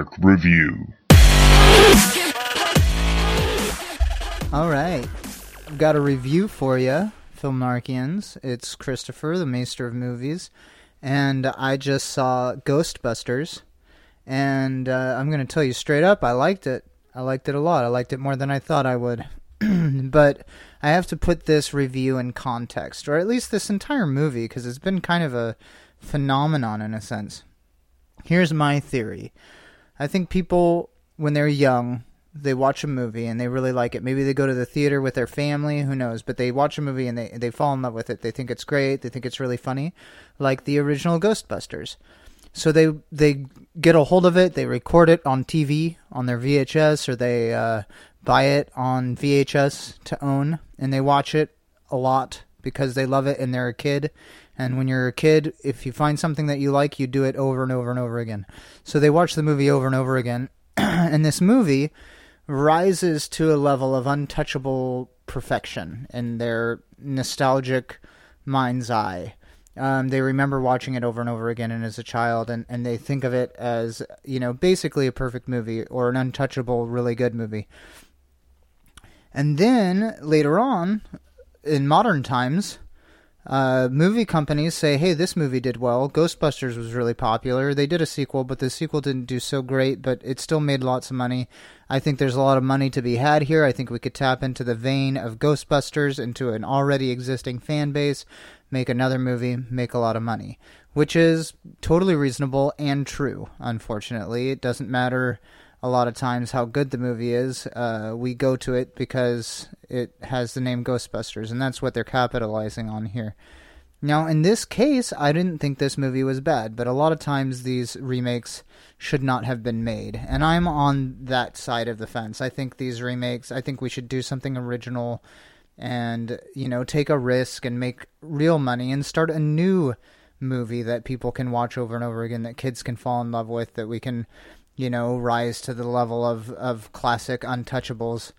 Narc Review. All right. I've got a review for you, Film Narcians. It's Christopher, the Maester of Movies, and I just saw Ghostbusters, and uh, I'm going to tell you straight up, I liked it. I liked it a lot. I liked it more than I thought I would. but I have to put this review in context, or at least this entire movie, because it's been kind of a phenomenon in a sense. Here's my theory I think people, when they're young, they watch a movie and they really like it. Maybe they go to the theater with their family, who knows? But they watch a movie and they they fall in love with it. They think it's great. They think it's really funny, like the original Ghostbusters. So they they get a hold of it. They record it on TV on their VHS, or they uh, buy it on VHS to own, and they watch it a lot because they love it and they're a kid. And when you're a kid, if you find something that you like, you do it over and over and over again. So they watch the movie over and over again. and this movie rises to a level of untouchable perfection in their nostalgic mind's eye. Um, they remember watching it over and over again and as a child, and, and they think of it as, you know, basically a perfect movie or an untouchable, really good movie. And then later on, in modern times, uh, movie companies say, hey, this movie did well. Ghostbusters was really popular. They did a sequel, but the sequel didn't do so great, but it still made lots of money. I think there's a lot of money to be had here. I think we could tap into the vein of Ghostbusters, into an already existing fan base, make another movie, make a lot of money, which is totally reasonable and true, unfortunately. It doesn't matter a lot of times how good the movie is. Uh, we go to it because it has the name Ghostbusters, and that's what they're capitalizing on here. Now, in this case, I didn't think this movie was bad, but a lot of times these remakes should not have been made, and I'm on that side of the fence. I think these remakes, I think we should do something original and, you know, take a risk and make real money and start a new movie that people can watch over and over again, that kids can fall in love with, that we can you know, rise to the level of, of classic untouchables.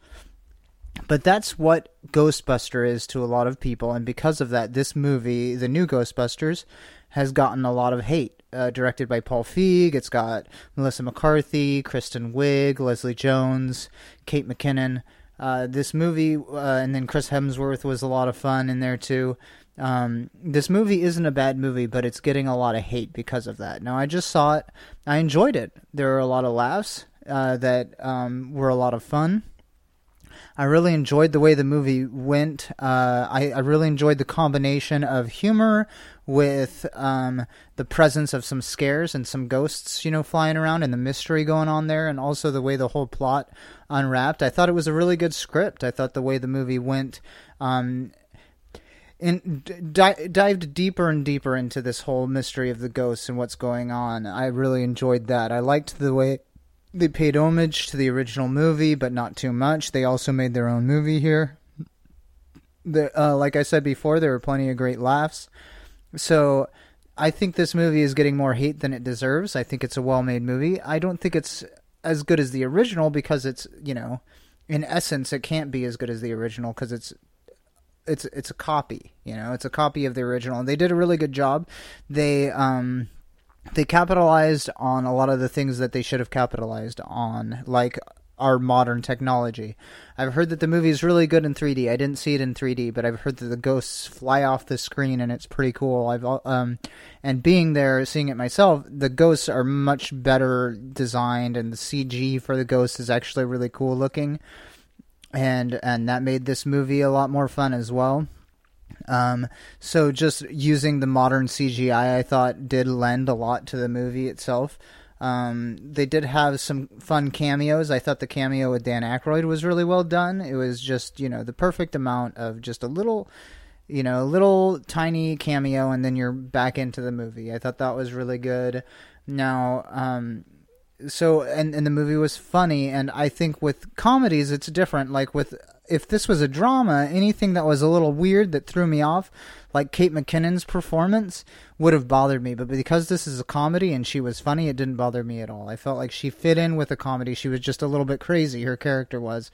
But that's what Ghostbuster is to a lot of people, and because of that, this movie, the new Ghostbusters, has gotten a lot of hate. Uh, directed by Paul Feig, it's got Melissa McCarthy, Kristen Wiig, Leslie Jones, Kate McKinnon. Uh, this movie, uh, and then Chris Hemsworth was a lot of fun in there too. Um, this movie isn't a bad movie, but it's getting a lot of hate because of that. Now, I just saw it. I enjoyed it. There were a lot of laughs uh, that um, were a lot of fun. I really enjoyed the way the movie went. Uh, I, I, really enjoyed the combination of humor with um, the presence of some scares and some ghosts, you know, flying around and the mystery going on there, and also the way the whole plot unwrapped. I thought it was a really good script. I thought the way the movie went um, and di- dived deeper and deeper into this whole mystery of the ghosts and what's going on. I really enjoyed that. I liked the way they paid homage to the original movie, but not too much. They also made their own movie here. The, uh, like I said before, there were plenty of great laughs. So I think this movie is getting more hate than it deserves. I think it's a well-made movie. I don't think it's as good as the original because it's you know, in essence, it can't be as good as the original because it's it's it's a copy. You know, it's a copy of the original. And they did a really good job. They um they capitalized on a lot of the things that they should have capitalized on, like our modern technology. I've heard that the movie is really good in 3D. I didn't see it in 3D, but I've heard that the ghosts fly off the screen and it's pretty cool. I've um and being there, seeing it myself, the ghosts are much better designed and the CG for the ghosts is actually really cool looking and and that made this movie a lot more fun as well. Um, so just using the modern CGI, I thought did lend a lot to the movie itself. Um, they did have some fun cameos. I thought the cameo with Dan Aykroyd was really well done. It was just you know the perfect amount of just a little, you know, a little tiny cameo, and then you're back into the movie. I thought that was really good. Now, um, so and and the movie was funny and i think with comedies it's different like with if this was a drama anything that was a little weird that threw me off like kate mckinnon's performance would have bothered me. But because this is a comedy and she was funny it didn't bother me at all. I felt like she fit in with the comedy. She was just a little bit crazy her character was.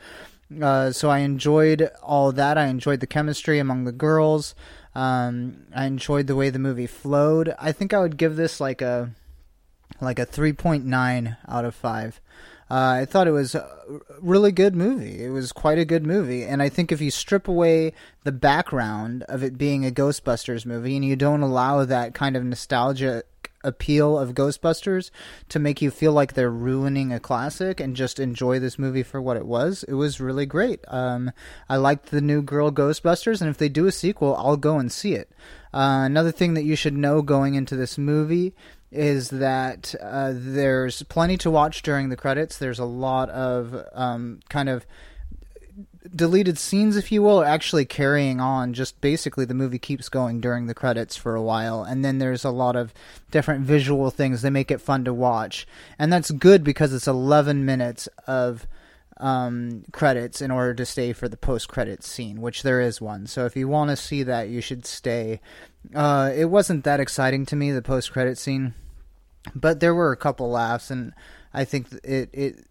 Uh, so i enjoyed all that. I enjoyed the chemistry among the girls. Um, i enjoyed the way the movie flowed. I think i would give this like a like a 3.9 out of 5. Uh, I thought it was a really good movie. It was quite a good movie, and I think if you strip away the background of it being a Ghostbusters movie and you don't allow that kind of nostalgia appeal of Ghostbusters to make you feel like they're ruining a classic and just enjoy this movie for what it was. It was really great. Um, I liked the new girl Ghostbusters, and if they do a sequel, I'll go and see it. Uh, another thing that you should know going into this movie is that uh, there's plenty to watch during the credits. There's a lot of um, kind of deleted scenes, if you will, are actually carrying on. Just basically, the movie keeps going during the credits for a while, and then there's a lot of different visual things. They make it fun to watch, and that's good because it's 11 minutes of um, credits in order to stay for the post-credits scene, which there is one. So if you want to see that, you should stay. Uh, it wasn't that exciting to me, the post-credit scene, but there were a couple laughs, and I think it it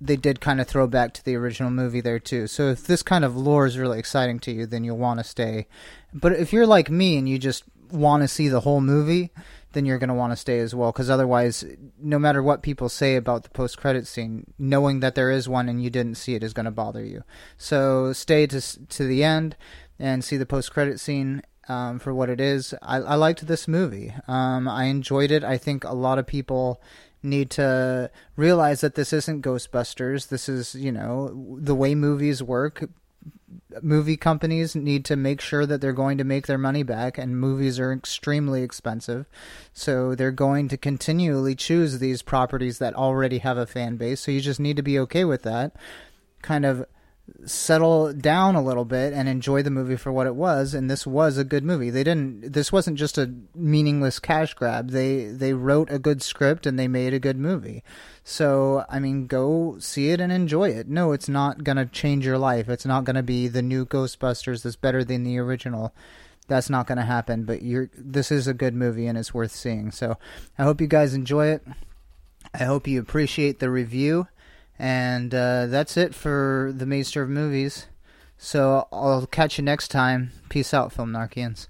they did kind of throw back to the original movie there too. So if this kind of lore is really exciting to you, then you'll want to stay. But if you're like me and you just want to see the whole movie, then you're going to want to stay as well because otherwise no matter what people say about the post credit scene knowing that there is one and you didn't see it is going to bother you so stay to to the end and see the post credit scene um, for what it is I, I liked this movie um, I enjoyed it I think a lot of people need to realize that this isn't Ghostbusters. This is, you know, the way movies work. Movie companies need to make sure that they're going to make their money back, and movies are extremely expensive. So they're going to continually choose these properties that already have a fan base. So you just need to be okay with that. Kind of settle down a little bit and enjoy the movie for what it was and this was a good movie. They didn't this wasn't just a meaningless cash grab. They they wrote a good script and they made a good movie. So i mean go see it and enjoy it. No it's not going to change your life. It's not going to be the new ghostbusters that's better than the original. That's not going to happen but you're this is a good movie and it's worth seeing. So i hope you guys enjoy it. I hope you appreciate the review and uh, that's it for the Maester of Movies. So I'll catch you next time. Peace out, Film Narkians.